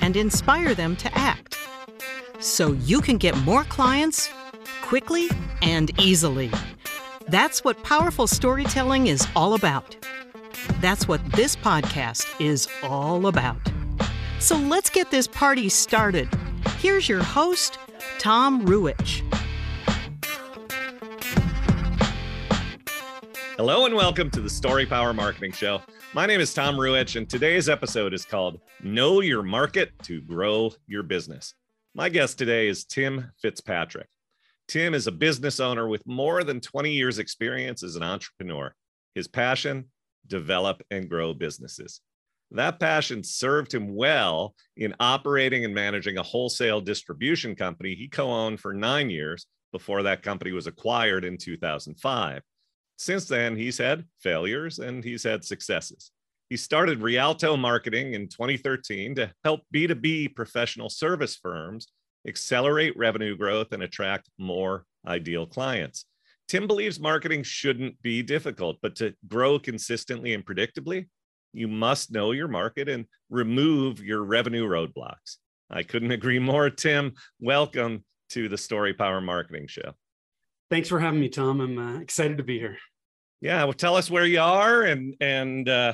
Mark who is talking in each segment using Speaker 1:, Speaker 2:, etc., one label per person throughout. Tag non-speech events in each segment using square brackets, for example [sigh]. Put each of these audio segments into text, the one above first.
Speaker 1: and inspire them to act so you can get more clients quickly and easily. That's what powerful storytelling is all about. That's what this podcast is all about. So let's get this party started. Here's your host, Tom Ruwitch.
Speaker 2: Hello and welcome to the Story Power Marketing Show. My name is Tom Ruwitch, and today's episode is called Know Your Market to Grow Your Business. My guest today is Tim Fitzpatrick. Tim is a business owner with more than 20 years' experience as an entrepreneur. His passion, develop and grow businesses. That passion served him well in operating and managing a wholesale distribution company he co owned for nine years before that company was acquired in 2005. Since then, he's had failures and he's had successes. He started Rialto Marketing in 2013 to help B2B professional service firms accelerate revenue growth, and attract more ideal clients. Tim believes marketing shouldn't be difficult, but to grow consistently and predictably, you must know your market and remove your revenue roadblocks. I couldn't [laughs] agree more. Tim, welcome to the Story Power Marketing Show.
Speaker 3: Thanks for having me, Tom. I'm uh, excited to be here.
Speaker 2: Yeah, well, tell us where you are and and uh,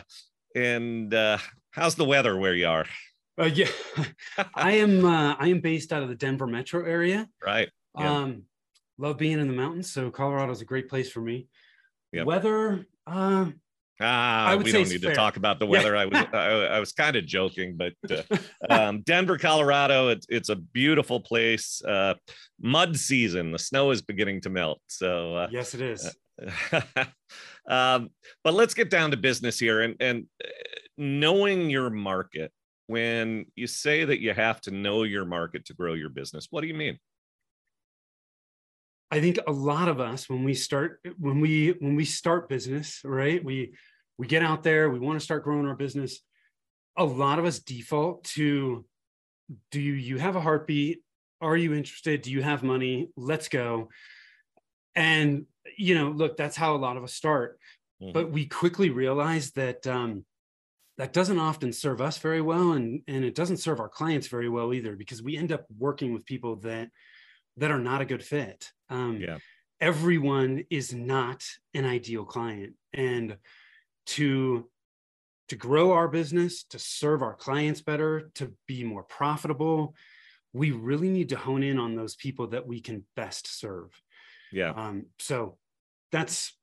Speaker 2: and uh, how's the weather where you are.
Speaker 3: Uh, yeah, [laughs] I am. Uh, I am based out of the Denver metro area.
Speaker 2: Right. Yeah.
Speaker 3: Um, love being in the mountains, so Colorado is a great place for me. Yep. Weather. Uh,
Speaker 2: Ah, we don't need fair. to talk about the weather. Yeah. I was I, I, was kind of joking, but uh, [laughs] um, Denver, Colorado, it's it's a beautiful place. Uh, mud season, the snow is beginning to melt. So
Speaker 3: uh, yes, it is. [laughs]
Speaker 2: um, but let's get down to business here, and and uh, knowing your market when you say that you have to know your market to grow your business what do you mean
Speaker 3: i think a lot of us when we start when we when we start business right we we get out there we want to start growing our business a lot of us default to do you, you have a heartbeat? Are you interested? Do you have money? Let's go. And you know look that's how a lot of us start. Mm-hmm. but we quickly realize that um, that doesn't often serve us very well and and it doesn't serve our clients very well either because we end up working with people that that are not a good fit. Um, yeah. everyone is not an ideal client. And to to grow our business to serve our clients better to be more profitable we really need to hone in on those people that we can best serve.
Speaker 2: Yeah.
Speaker 3: Um, so that's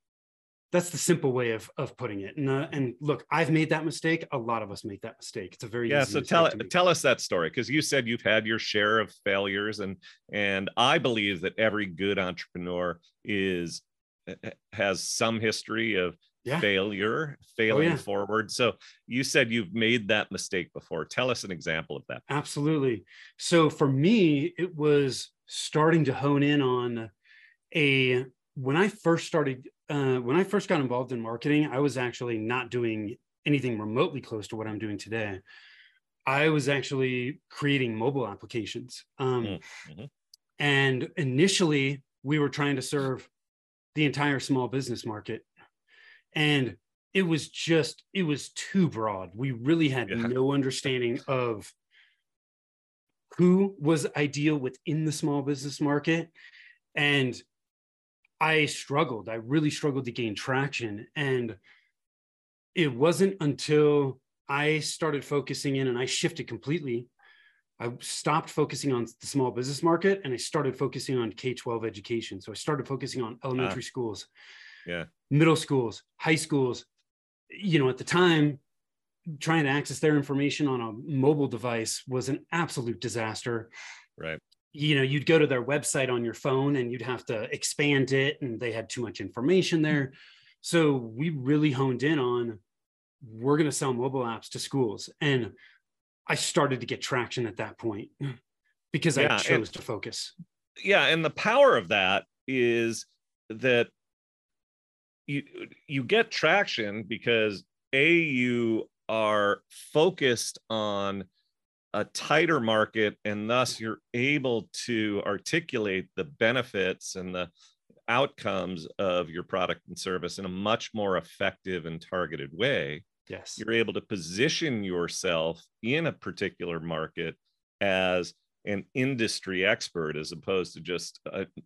Speaker 3: that's the simple way of of putting it. And uh, and look, I've made that mistake. A lot of us make that mistake. It's a very
Speaker 2: yeah. so tell it, tell us that story because you said you've had your share of failures, and and I believe that every good entrepreneur is has some history of yeah. failure, failing oh, yeah. forward. So you said you've made that mistake before. Tell us an example of that.
Speaker 3: Absolutely. So for me, it was starting to hone in on a when I first started uh, when I first got involved in marketing, I was actually not doing anything remotely close to what I'm doing today. I was actually creating mobile applications. Um, mm, mm-hmm. And initially, we were trying to serve the entire small business market. And it was just, it was too broad. We really had yeah. no understanding of who was ideal within the small business market. And I struggled. I really struggled to gain traction. And it wasn't until I started focusing in and I shifted completely. I stopped focusing on the small business market and I started focusing on K 12 education. So I started focusing on elementary ah. schools,
Speaker 2: yeah,
Speaker 3: middle schools, high schools. You know, at the time, trying to access their information on a mobile device was an absolute disaster.
Speaker 2: Right
Speaker 3: you know you'd go to their website on your phone and you'd have to expand it and they had too much information there. Mm-hmm. So we really honed in on we're going to sell mobile apps to schools. And I started to get traction at that point [laughs] because yeah, I chose and, to focus.
Speaker 2: Yeah, and the power of that is that you you get traction because a you are focused on a tighter market and thus you're able to articulate the benefits and the outcomes of your product and service in a much more effective and targeted way.
Speaker 3: Yes.
Speaker 2: You're able to position yourself in a particular market as an industry expert as opposed to just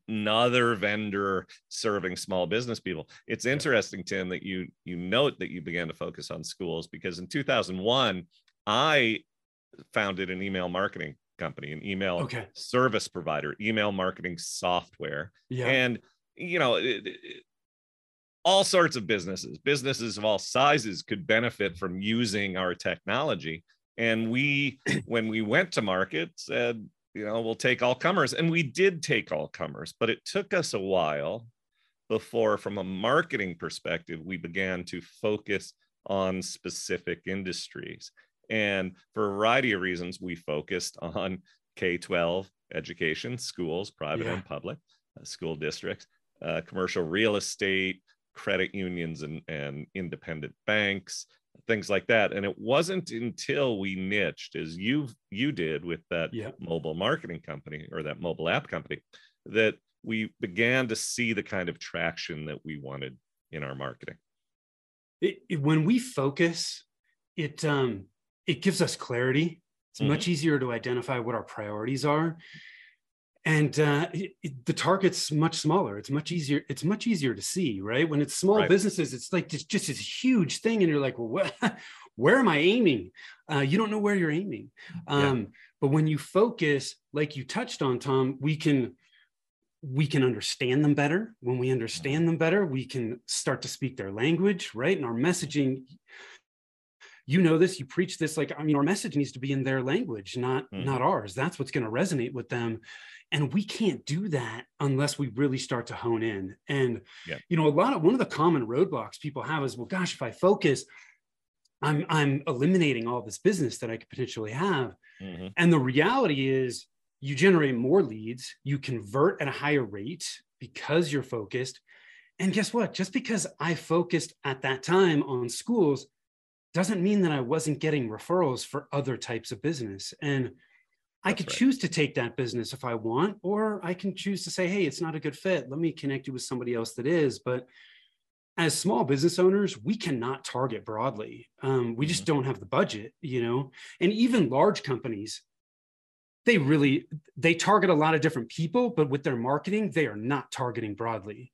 Speaker 2: another vendor serving small business people. It's interesting, Tim, that you you note that you began to focus on schools because in 2001, I founded an email marketing company, an email okay. service provider, email marketing software, yeah. and you know. It, it, all sorts of businesses, businesses of all sizes could benefit from using our technology and we, [clears throat] when we went to market, said, you know, we'll take all comers. And we did take all comers, but it took us a while before, from a marketing perspective, we began to focus on specific industries. And for a variety of reasons, we focused on K 12 education, schools, private yeah. and public, uh, school districts, uh, commercial real estate, credit unions, and, and independent banks, things like that and it wasn't until we niched as you you did with that yeah. mobile marketing company or that mobile app company that we began to see the kind of traction that we wanted in our marketing
Speaker 3: it, it, when we focus it um it gives us clarity. It's mm-hmm. much easier to identify what our priorities are. And uh, it, it, the target's much smaller. It's much easier it's much easier to see right? When it's small right. businesses it's like just, just this huge thing and you're like well what, [laughs] where am i aiming? Uh, you don't know where you're aiming. Um, yeah. but when you focus like you touched on tom we can we can understand them better. When we understand them better we can start to speak their language right? And our messaging you know this you preach this like i mean our message needs to be in their language not mm. not ours that's what's going to resonate with them and we can't do that unless we really start to hone in and yeah. you know a lot of one of the common roadblocks people have is well gosh if i focus i'm i'm eliminating all this business that i could potentially have mm-hmm. and the reality is you generate more leads you convert at a higher rate because you're focused and guess what just because i focused at that time on schools doesn't mean that i wasn't getting referrals for other types of business and I could right. choose to take that business if I want, or I can choose to say, hey, it's not a good fit. Let me connect you with somebody else that is. But as small business owners, we cannot target broadly. Um, we just mm-hmm. don't have the budget, you know. And even large companies, they really they target a lot of different people, but with their marketing, they are not targeting broadly.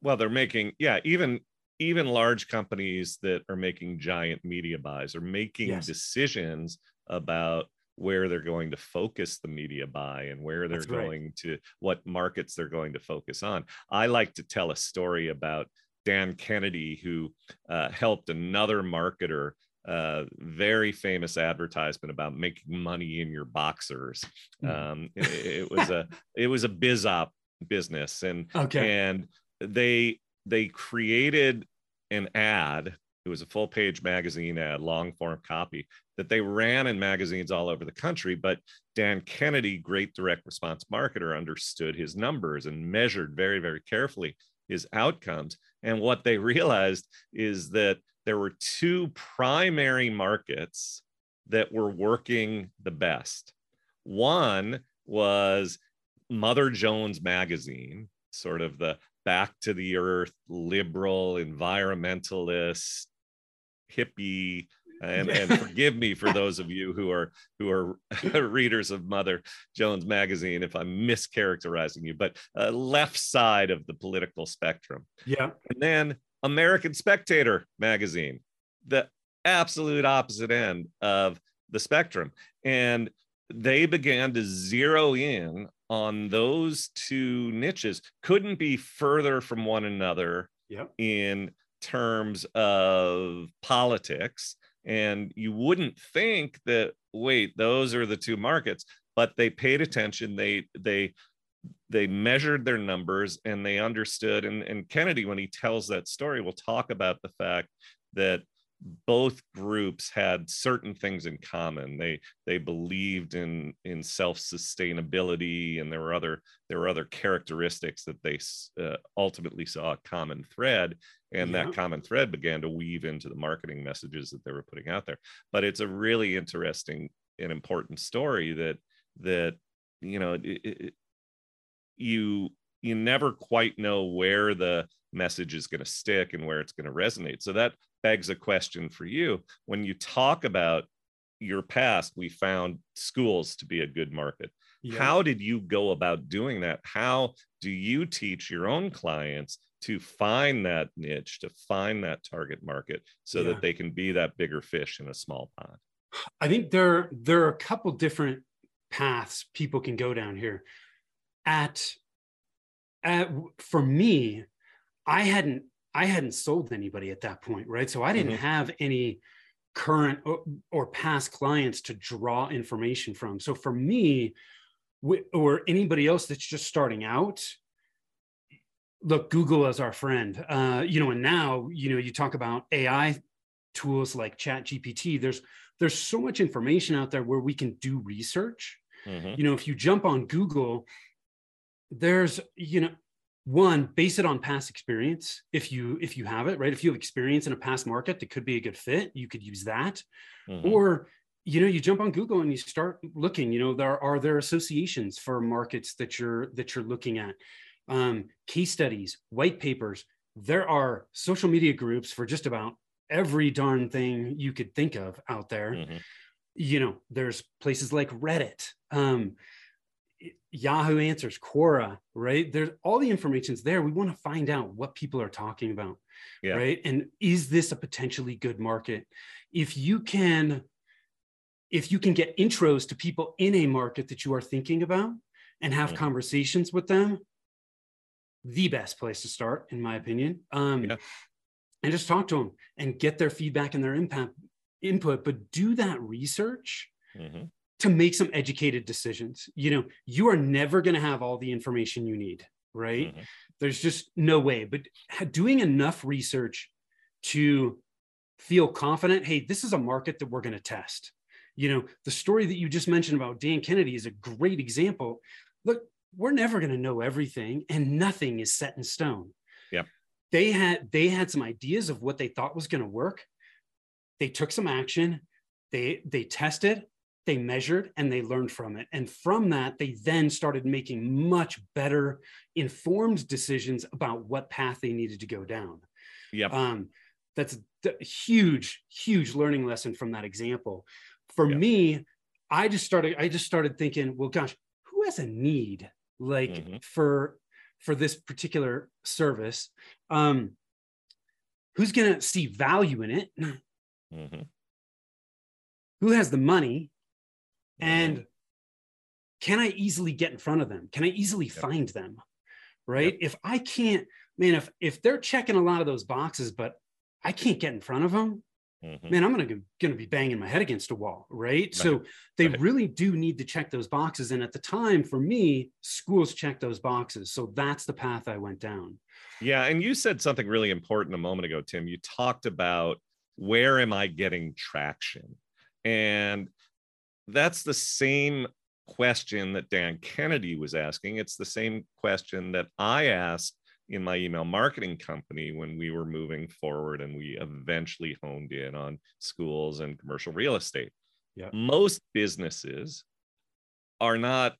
Speaker 2: Well, they're making yeah, even even large companies that are making giant media buys are making yes. decisions about where they're going to focus the media buy and where they're That's going right. to what markets they're going to focus on. I like to tell a story about Dan Kennedy, who uh, helped another marketer, uh, very famous advertisement about making money in your boxers. Hmm. Um, [laughs] it, it, was a it was a biz op business, and okay. and they they created an ad it was a full page magazine ad, long form copy that they ran in magazines all over the country. But Dan Kennedy, great direct response marketer, understood his numbers and measured very, very carefully his outcomes. And what they [laughs] realized is that there were two primary markets that were working the best. One was Mother Jones magazine, sort of the back to the earth, liberal, environmentalist, hippie and, and [laughs] forgive me for those of you who are who are [laughs] readers of Mother Jones magazine if I'm mischaracterizing you, but uh, left side of the political spectrum.
Speaker 3: Yeah.
Speaker 2: And then American Spectator magazine, the absolute opposite end of the spectrum. And they began to zero in on those two niches, couldn't be further from one another
Speaker 3: yep.
Speaker 2: in terms of politics. And you wouldn't think that, wait, those are the two markets, but they paid attention. They, they, they measured their numbers and they understood. And, and Kennedy, when he tells that story, will talk about the fact that both groups had certain things in common. They they believed in in self sustainability and there were other there were other characteristics that they uh, ultimately saw a common thread and yeah. that common thread began to weave into the marketing messages that they were putting out there. But it's a really interesting and important story that that you know it, it, you you never quite know where the message is going to stick and where it's going to resonate. So that begs a question for you. When you talk about your past we found schools to be a good market. Yeah. how did you go about doing that? How do you teach your own clients to find that niche to find that target market so yeah. that they can be that bigger fish in a small pond?
Speaker 3: I think there there are a couple different paths people can go down here. At, at for me i hadn't I hadn't sold anybody at that point, right? So I didn't mm-hmm. have any current or, or, past clients to draw information from. So for me, or anybody else that's just starting out, look, Google is our friend. Uh, you know, and now you know you talk about AI tools like Chat GPT. There's there's so much information out there where we can do research. Mm-hmm. You know, if you jump on Google, there's you know one base it on past experience if you if you have it right if you have experience in a past market that could be a good fit you could use that mm-hmm. or you know you jump on google and you start looking you know there are there associations for markets that you're that you're looking at um, case studies white papers there are social media groups for just about every darn thing you could think of out there mm-hmm. you know there's places like reddit um, Yahoo Answers, Quora, right? There's all the information's there. We want to find out what people are talking about, yeah. right? And is this a potentially good market? If you can, if you can get intros to people in a market that you are thinking about and have mm-hmm. conversations with them, the best place to start, in my opinion. Um, yeah. And just talk to them and get their feedback and their impact input, but do that research. Mm-hmm to make some educated decisions. You know, you are never going to have all the information you need, right? Mm-hmm. There's just no way. But doing enough research to feel confident, hey, this is a market that we're going to test. You know, the story that you just mentioned about Dan Kennedy is a great example. Look, we're never going to know everything and nothing is set in stone.
Speaker 2: Yep.
Speaker 3: They had they had some ideas of what they thought was going to work. They took some action. They they tested they measured and they learned from it. And from that, they then started making much better informed decisions about what path they needed to go down.
Speaker 2: Yeah.
Speaker 3: Um, that's a huge, huge learning lesson from that example. For yep. me, I just started, I just started thinking, well, gosh, who has a need like mm-hmm. for for this particular service? Um, who's gonna see value in it? Mm-hmm. Who has the money? And can i easily get in front of them can i easily yep. find them right yep. if i can't man if if they're checking a lot of those boxes but i can't get in front of them mm-hmm. man i'm gonna gonna be banging my head against a wall right, right. so they right. really do need to check those boxes and at the time for me schools check those boxes so that's the path i went down
Speaker 2: yeah and you said something really important a moment ago tim you talked about where am i getting traction and that's the same question that Dan Kennedy was asking. It's the same question that I asked in my email marketing company when we were moving forward and we eventually honed in on schools and commercial real estate.
Speaker 3: Yeah.
Speaker 2: Most businesses are not,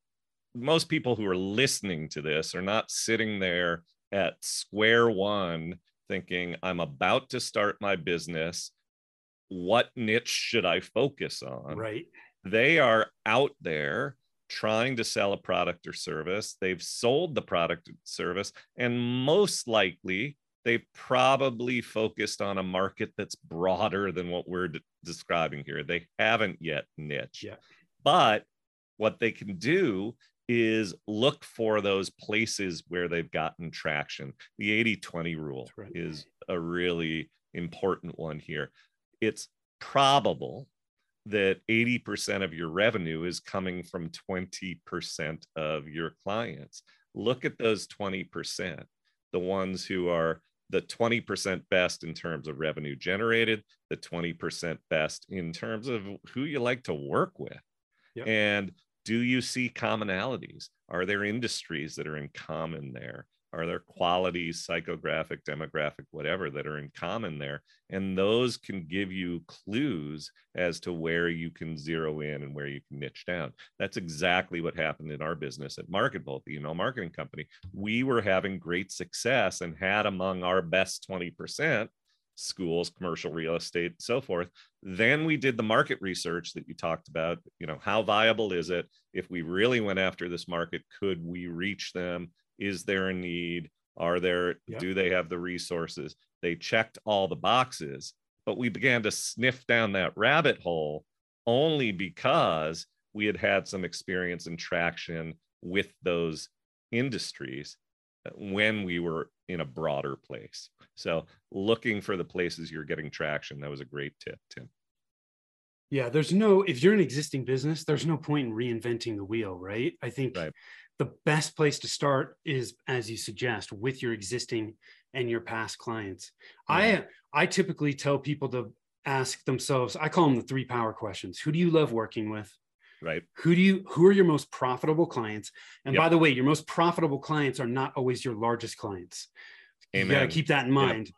Speaker 2: most people who are listening to this are not sitting there at square one thinking, I'm about to start my business. What niche should I focus on?
Speaker 3: Right
Speaker 2: they are out there trying to sell a product or service. They've sold the product or service, and most likely they've probably focused on a market that's broader than what we're de- describing here. They haven't yet niche.
Speaker 3: Yeah.
Speaker 2: But what they can do is look for those places where they've gotten traction. The 80 20 rule right. is a really important one here. It's probable that 80% of your revenue is coming from 20% of your clients. Look at those 20%, the ones who are the 20% best in terms of revenue generated, the 20% best in terms of who you like to work with. Yep. And do you see commonalities? Are there industries that are in common there? Are there qualities, psychographic, demographic, whatever, that are in common there? And those can give you clues as to where you can zero in and where you can niche down. That's exactly what happened in our business at MarketVolt, the email marketing company. We were having great success and had among our best 20% schools commercial real estate so forth then we did the market research that you talked about you know how viable is it if we really went after this market could we reach them is there a need? Are there yep. do they have the resources? They checked all the boxes but we began to sniff down that rabbit hole only because we had had some experience and traction with those industries when we were in a broader place. So looking for the places you're getting traction that was a great tip tim.
Speaker 3: Yeah there's no if you're an existing business there's no point in reinventing the wheel right? I think right the best place to start is as you suggest with your existing and your past clients. I i typically tell people to ask themselves i call them the three power questions. Who do you love working with?
Speaker 2: Right.
Speaker 3: Who do you who are your most profitable clients? And yep. by the way your most profitable clients are not always your largest clients. Amen. you got to keep that in mind.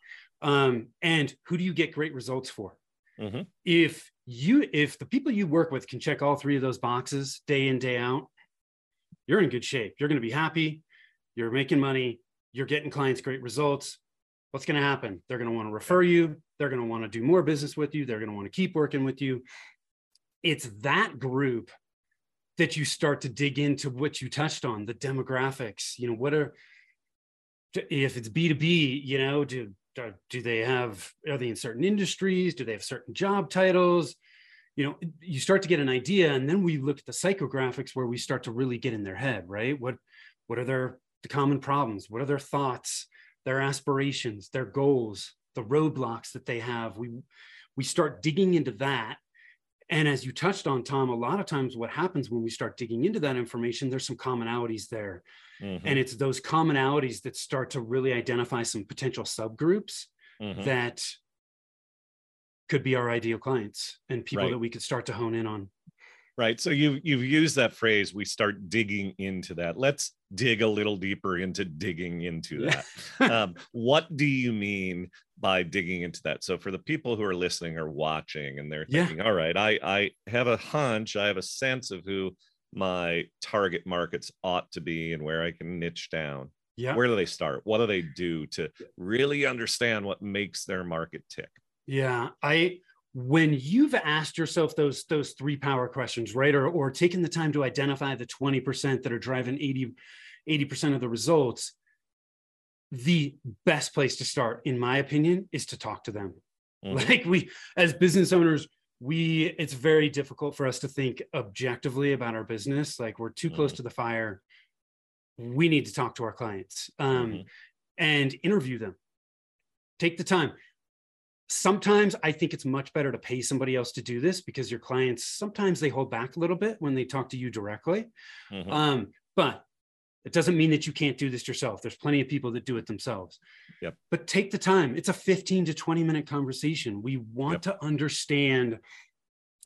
Speaker 3: Yep. um, and who do you get great results for? Mm-hmm. if you if the people you work with can check all three of those boxes day in day out you're in good shape. You're going to be happy. You're making money. You're getting clients great results. What's going to happen? They're going to want to refer you. They're going to want to do more business with you. They're going to want to keep working with you. It's that group that you start to dig into what you touched on the demographics. You know, what are, if it's B2B, you know, do, do they have, are they in certain industries? Do they have certain job titles? You know you start to get an idea and then we look at the psychographics where we start to really get in their head right? What what are their the common problems? What are their thoughts their aspirations their goals the roadblocks that they have? We we start digging into that. And as you touched on tom a lot of times what happens when we start digging into that information there's some commonalities there. Mm-hmm. and it's those commonalities that start to really identify some potential subgroups mm-hmm. that could be our ideal clients and people right. that we could start to hone in on.
Speaker 2: Right. So you you've used that phrase we start digging into that. Let's dig a little deeper into digging into that. Um, [laughs] what do you mean by digging into that? So for the people who are listening or watching and they're thinking yeah. all right i i have a hunch i have a sense of who my target markets ought to be and where i can niche down. Yeah. Where do they start? What do they do to really understand what makes their market tick
Speaker 3: yeah, I when you've asked yourself those those three power questions, right? Or or taken the time to identify the 20% that are driving 80 80% of the results, the best place to start in my opinion is to talk to them. Mm-hmm. Like we as business owners, we it's very difficult for us to think objectively about our business like we're too mm-hmm. close to the fire we need to talk to our clients um, mm-hmm. and interview them take the time sometimes i think it's much better to pay somebody else to do this because your clients sometimes they hold back a little bit when they talk to you directly mm-hmm. um, but it doesn't mean that you can't do this yourself there's plenty of people that do it themselves
Speaker 2: yep.
Speaker 3: but take the time it's a 15 to 20 minute conversation we want yep. to understand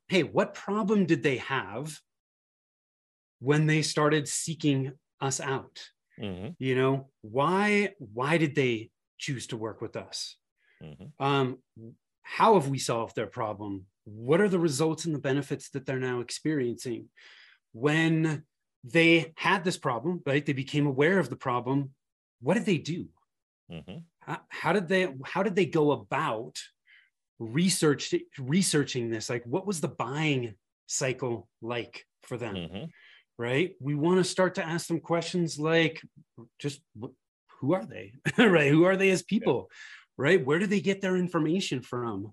Speaker 3: hey what problem did they have when they started seeking us out mm-hmm. you know why why did they choose to work with us Mm-hmm. Um, how have we solved their problem? What are the results and the benefits that they're now experiencing? When they had this problem, right? They became aware of the problem. What did they do? Mm-hmm. How, how did they how did they go about research researching this? Like, what was the buying cycle like for them? Mm-hmm. Right? We want to start to ask them questions like, just who are they? [laughs] right? Who are they as people? Yeah right? Where do they get their information from?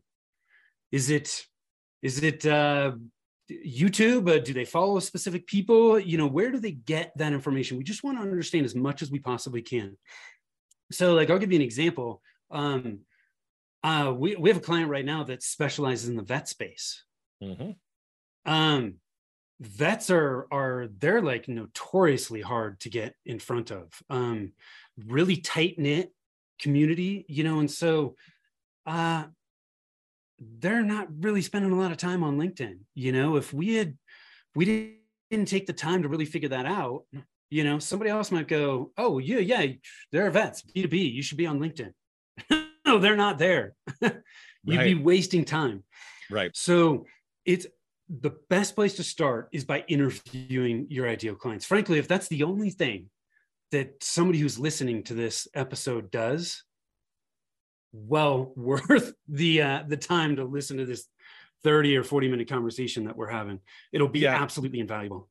Speaker 3: Is it is it uh, YouTube? Uh, do they follow specific people? You know, where do they get that information? We just want to understand as much as we possibly can. So, like, I'll give you an example. Um, uh, we we have a client right now that specializes in the vet space. Mm-hmm. Um, vets are are they're like notoriously hard to get in front of. Um, really tight knit community, you know, and so uh they're not really spending a lot of time on LinkedIn. You know, if we had we didn't take the time to really figure that out, you know, somebody else might go, "Oh, yeah, yeah, they're vets, B2B, you should be on LinkedIn." [laughs] no, they're not there. [laughs] You'd right. be wasting time.
Speaker 2: Right.
Speaker 3: So, it's the best place to start is by interviewing your ideal clients. Frankly, if that's the only thing that somebody who's listening to this episode does, well [laughs] worth the uh, the time to listen to this 30 or 40 minute conversation that we're having. It'll be yeah. absolutely invaluable.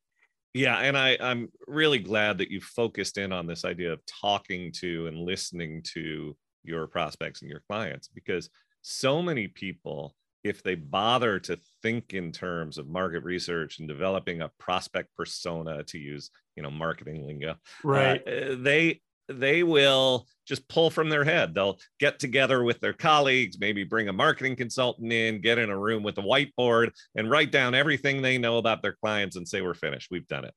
Speaker 2: Yeah, and I, I'm really glad that you focused in on this idea of talking to and listening to your prospects and your clients because so many people if they bother to think in terms of market research and developing a prospect persona to use you know marketing lingo
Speaker 3: right
Speaker 2: uh, they they will just pull from their head they'll get together with their colleagues maybe bring a marketing consultant in get in a room with a whiteboard and write down everything they know about their clients and say we're finished we've done it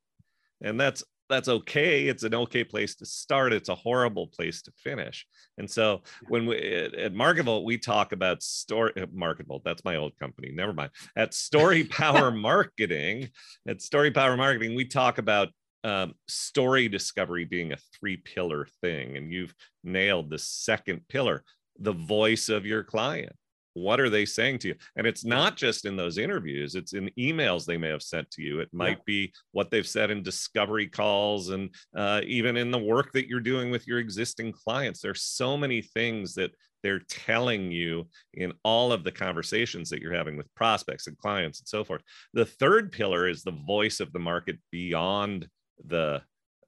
Speaker 2: and that's that's okay. It's an okay place to start. It's a horrible place to finish. And so when we at Marketvolt, we talk about story uh, Marketvolt, that's my old company. Never mind. At Story [laughs] Power Marketing, at Story Power Marketing, we talk about um, story discovery being a three pillar thing. And you've nailed the second pillar, the voice of your client. What are they saying to you? And it's not just in those interviews it's in emails they may have sent to you. It might yeah. be what they've said in discovery calls and uh, even in the work that you're doing with your existing clients. There's so many things that they're telling you in all of the conversations that you're having with prospects and clients and so forth. The third pillar is the voice of the market beyond the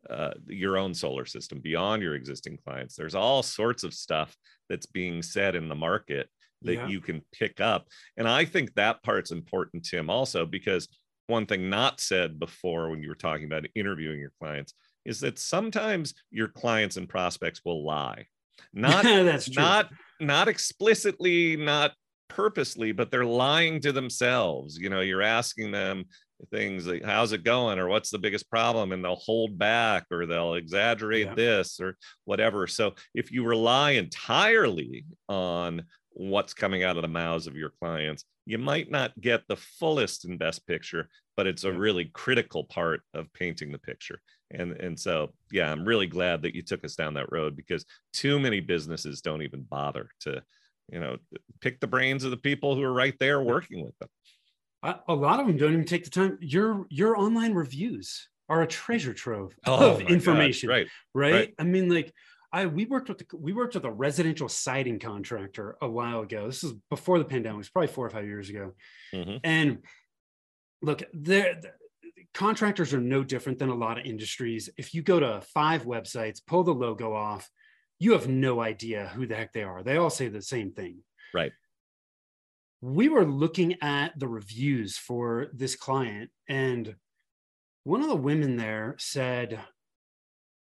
Speaker 2: uh, your own solar system beyond your existing clients there's all sorts of stuff that's being said in the market that yeah. you can pick up. And I think that part's important, Tim, also because one thing not said before when you were talking about interviewing your clients is that sometimes your clients and prospects will lie. Not [laughs] that's true. not not explicitly, not purposely, but they're lying to themselves. You know, you're asking them things like how's it going? or what's the biggest problem? and they'll hold back or they'll exaggerate yeah. this or whatever. So if you rely entirely on what's coming out of the mouths of your clients you might not get the fullest and best picture but it's a really critical part of painting the picture. And and so yeah i'm really glad that you took us down that road because too many businesses don't even bother to you know pick the brains of the people who are right there working with them
Speaker 3: a lot of them don't even take the time your your online reviews are a treasure trove oh, of information
Speaker 2: right,
Speaker 3: right right i mean like I we worked with the, we worked with a residential siding contractor a while ago. This is before the pandemic. It's probably four or five years ago. Mm-hmm. And look, there the, contractors are no different than a lot of industries. If you go to five websites, pull the logo off, you have no idea who the heck they are. They all say the same thing.
Speaker 2: Right.
Speaker 3: We were looking at the reviews for this client, and one of the women there said,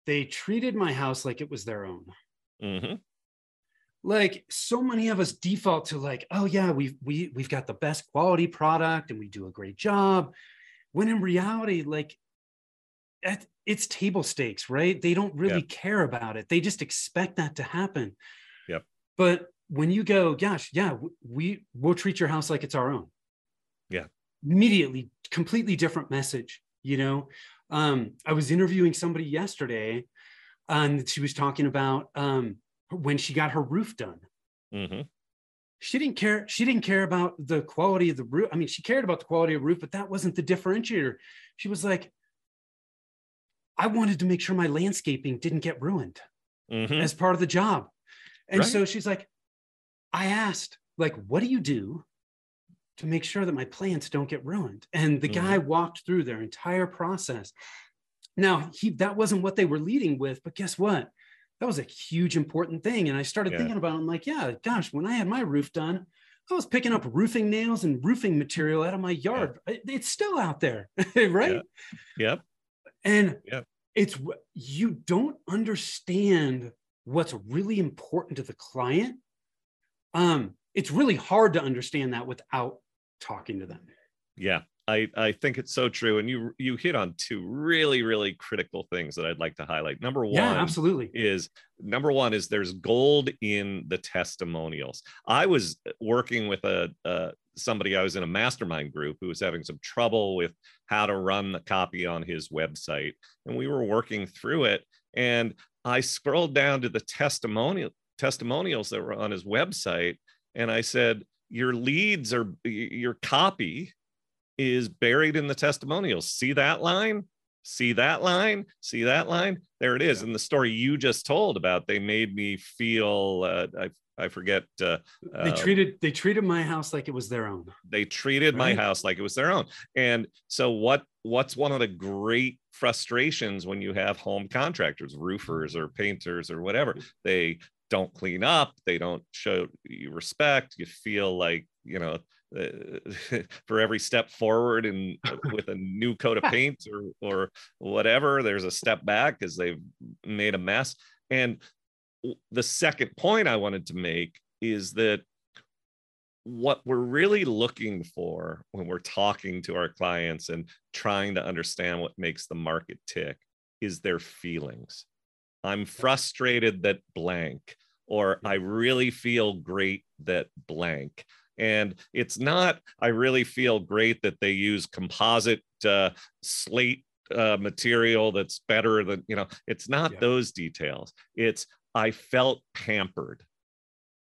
Speaker 3: they treated my house like it was their own. Mm-hmm. Like so many of us default to like, oh yeah, we've we we've got the best quality product and we do a great job. When in reality, like it's table stakes, right? They don't really yep. care about it. They just expect that to happen.
Speaker 2: Yep.
Speaker 3: But when you go, gosh, yeah, we we'll treat your house like it's our own.
Speaker 2: Yeah.
Speaker 3: Immediately, completely different message, you know. Um, I was interviewing somebody yesterday, and she was talking about um, when she got her roof done. Mm-hmm. She didn't care. She didn't care about the quality of the roof. I mean, she cared about the quality of the roof, but that wasn't the differentiator. She was like, I wanted to make sure my landscaping didn't get ruined mm-hmm. as part of the job. And right. so she's like, I asked, like, what do you do to make sure that my plants don't get ruined. And the mm-hmm. guy walked through their entire process. Now, he that wasn't what they were leading with, but guess what? That was a huge important thing. And I started yeah. thinking about it. I'm like, yeah, gosh, when I had my roof done, I was picking up roofing nails and roofing material out of my yard. Yeah. It's still out there, [laughs] right?
Speaker 2: Yep. yep.
Speaker 3: And yep. it's you don't understand what's really important to the client. Um, it's really hard to understand that without talking to them.
Speaker 2: Yeah. I, I think it's so true. And you you hit on two really, really critical things that I'd like to highlight. Number one
Speaker 3: yeah, absolutely.
Speaker 2: is number one is there's gold in the testimonials. I was working with a, a somebody I was in a mastermind group who was having some trouble with how to run the copy on his website. And we were working through it. And I scrolled down to the testimonial testimonials that were on his website. And I said, Your leads are your copy is buried in the testimonials. See that line? See that line? See that line? There it is. Yeah. And the story you just told about, they made me feel, uh, I I forget. Uh,
Speaker 3: they uh, treated they treated my house like it was their own.
Speaker 2: They treated right? my house like it was their own. And so what what's one of the great frustrations when you have home contractors, roofers or painters or whatever? They don't clean up. They don't show you respect. You feel like you know uh, [laughs] for every step forward and [laughs] with a new coat of paint or or whatever, there's a step back because they've made a mess. And the second point I wanted to make is that what we're really looking for when we're talking to our clients and trying to understand what makes the market tick is their feelings. I'm frustrated that blank, or I really feel great that blank. And it's not, I really feel great that they use composite uh, slate uh, material that's better than, you know, it's not yeah. those details. It's, I felt pampered.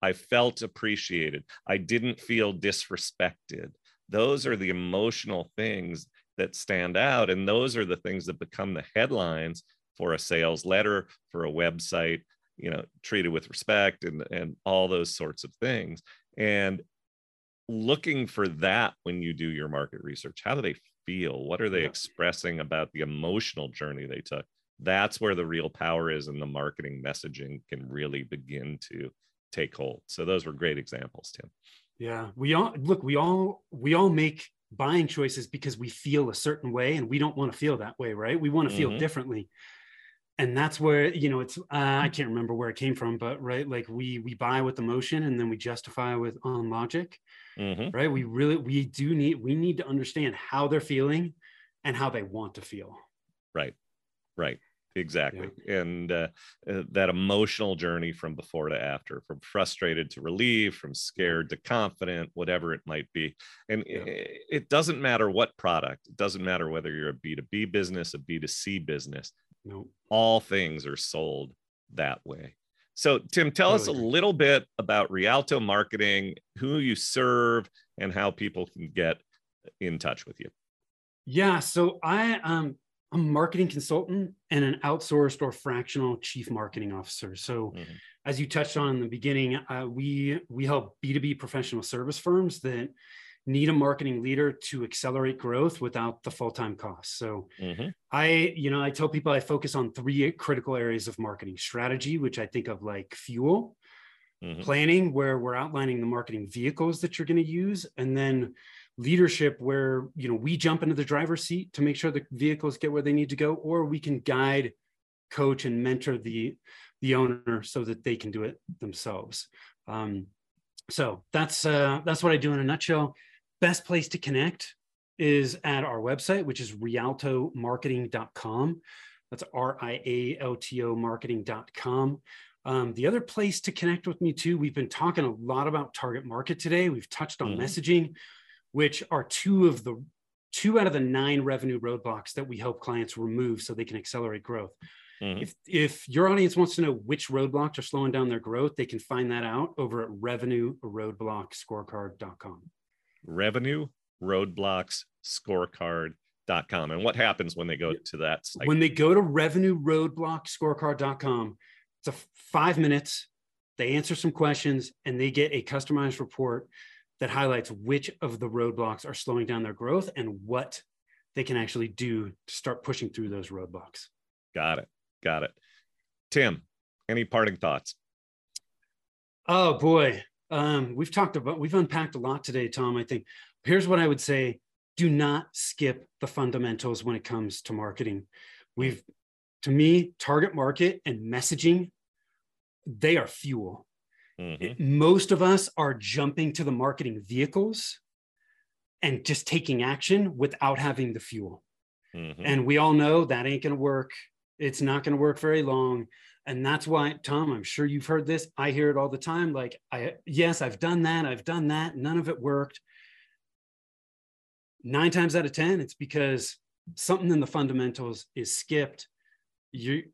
Speaker 2: I felt appreciated. I didn't feel disrespected. Those are the emotional things that stand out. And those are the things that become the headlines for a sales letter, for a website, you know, treated with respect and, and all those sorts of things. And looking for that when you do your market research, how do they feel? What are they yeah. expressing about the emotional journey they took? that's where the real power is and the marketing messaging can really begin to take hold so those were great examples tim
Speaker 3: yeah we all look we all we all make buying choices because we feel a certain way and we don't want to feel that way right we want to feel mm-hmm. differently and that's where you know it's uh, i can't remember where it came from but right like we we buy with emotion and then we justify with on logic mm-hmm. right? We really we do need we need to understand how they're feeling and how they want to feel.
Speaker 2: Right. Right. Exactly. Yeah. and uh, uh, that emotional journey from before to after from frustrated to relieved from scared to confident whatever it might be. And yeah. it, it, doesn't matter what product. It doesn't matter whether you're a b2b business a b2c business
Speaker 3: no
Speaker 2: all things are sold that way so tim tell us a little bit about rialto marketing who you serve and how people can get in touch with you
Speaker 3: yeah so i um I'm a marketing consultant and an outsourced or fractional chief marketing officer. So, mm-hmm. as you touched on in the beginning, uh, we we help B2B professional service firms that need a marketing leader to accelerate growth without the full-time cost So, mm-hmm. I you know I tell people I focus on three critical areas of marketing strategy, which I think of like fuel, mm-hmm. planning, where we're outlining the marketing vehicles that you're going to use, and then leadership where you know we jump into the driver's seat to make sure the vehicles get where they need to go or we can guide coach and mentor the the owner so that they can do it themselves um, so that's uh, that's what i do in a nutshell best place to connect is at our website which is rialtomarketing.com that's r-i-a-l-t-o marketing.com um, the other place to connect with me too we've been talking a lot about target market today we've touched on mm-hmm. messaging which are two of the two out of the nine revenue roadblocks that we help clients remove so they can accelerate growth. Mm-hmm. If, if your audience wants to know which roadblocks are slowing down their growth, they can find that out over at revenue roadblock scorecard.com.
Speaker 2: Revenue roadblocks scorecard.com. And what happens when they go to that site?
Speaker 3: When they go to revenue roadblock scorecard.com, it's a five minutes. They answer some questions and they get a customized report that highlights which of the roadblocks are slowing down their growth and what they can actually do to start pushing through those roadblocks.
Speaker 2: Got it. Got it. Tim, any parting thoughts?
Speaker 3: Oh boy. Um, we've talked about, we've unpacked a lot today, Tom. I think here's what I would say do not skip the fundamentals when it comes to marketing. We've, to me, target market and messaging, they are fuel. Mm-hmm. Most of us are jumping to the marketing vehicles and just taking action without having the fuel.
Speaker 2: Mhm.
Speaker 3: And we all know that ain't going to work. It's not going to work very long. And that's why, Tom, I'm sure you've heard this. I hear it all the time. Like, I, yes, I've done that. I've done that. None of it worked. Nine times out of 10, it's because something in the fundamentals is skipped. You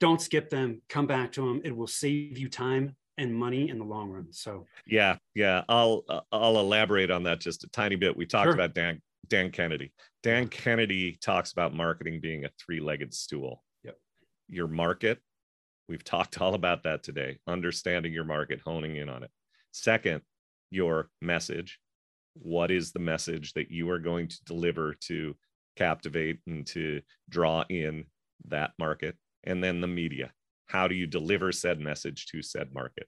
Speaker 3: don't skip them, come back to them. It will save you time and money in the long run. So,
Speaker 2: Yeah, yeah. I'll uh, I'll elaborate on that just a tiny bit. We talked
Speaker 3: Sure.
Speaker 2: about Dan Dan Kennedy. Dan Kennedy talks about marketing being a three-legged stool.
Speaker 3: Yep.
Speaker 2: Your market, we've talked all about that today. Understanding your market, honing in on it. Second, your message. What is the message that you are going to deliver to captivate and to draw in that market? And then the media. How do you deliver said message to said market?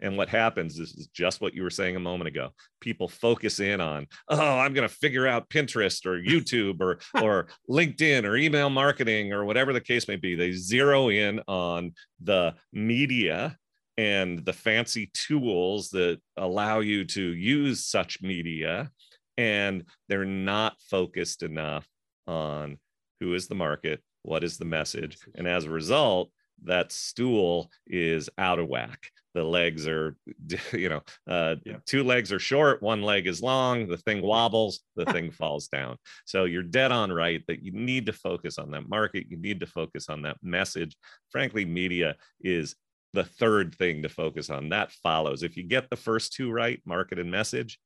Speaker 2: And what happens is, is just what you were saying a moment ago. People focus in on, oh, I'm going to figure out Pinterest or YouTube or [laughs] or LinkedIn or email marketing or whatever the case may be. They zero in on the media and the fancy tools that allow you to use such media, and they're not focused enough on who is the market, what is the message, and as a result, that stool is out of whack the legs are [laughs] you know uh,
Speaker 3: Yeah.
Speaker 2: two legs are short one leg is long the thing wobbles the [laughs] thing falls down. So you're dead on right that you need to focus on that market. You need to focus on that message. Frankly media is the third thing to focus on. That follows. If you get the first two right market and message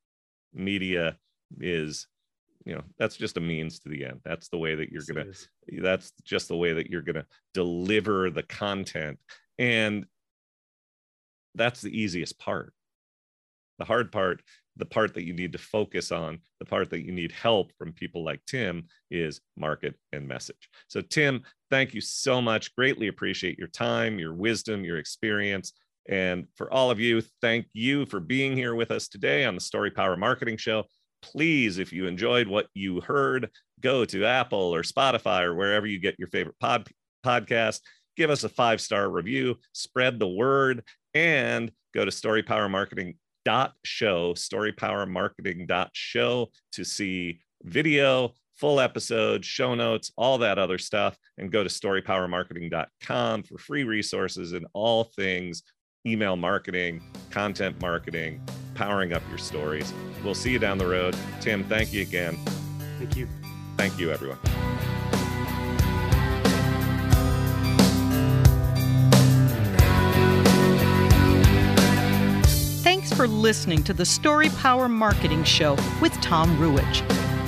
Speaker 2: media is you know that's just a means to the end. That's the way that you're gonna that's just the way that you're going to deliver the content. And that's the easiest part. The hard part the part that you need to focus on the part that you need help from people like tim is market and message. So tim thank you so much. Greatly appreciate your time your wisdom your experience. And for all of you thank you for being here with us today on the story power marketing show. Please if you enjoyed what you heard go to Apple or Spotify or wherever you get your favorite pod, podcast. Give us a five star review, spread the word, and go to storypowermarketing.show, storypowermarketing.show to see video, full episodes, show notes, all that other stuff. And go to storypowermarketing.com for free resources and all things email marketing, content marketing, powering up your stories. We'll see you down the road. Tim, thank you again.
Speaker 3: Thank you.
Speaker 2: Thank you, everyone.
Speaker 1: For listening to the Story Power Marketing Show with Tom Ruwitch.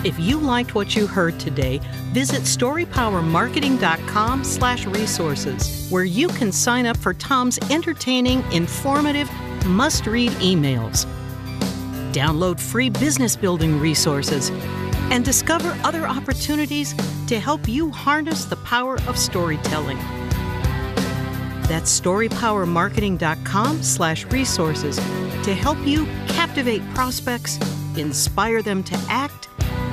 Speaker 1: If you liked what you heard today, visit storypowermarketing.com slash resources, where you can sign up for Tom's entertaining, informative, must-read emails. Download free business building resources and discover other opportunities to help you harness the power of storytelling. That's storypowermarketing.com slash resources to help you captivate prospects, inspire them to act,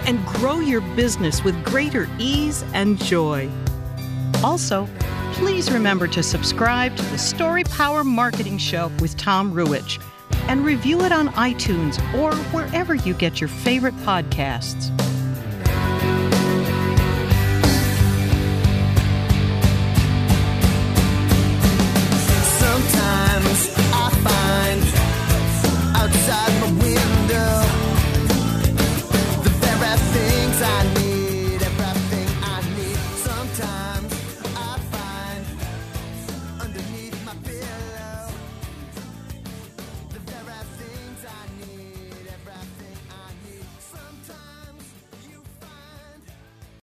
Speaker 1: and grow your business with greater ease and joy. Also, please remember to subscribe to the Story Power Marketing Show with Tom Ruwitch and review it on iTunes or wherever you get your favorite podcasts.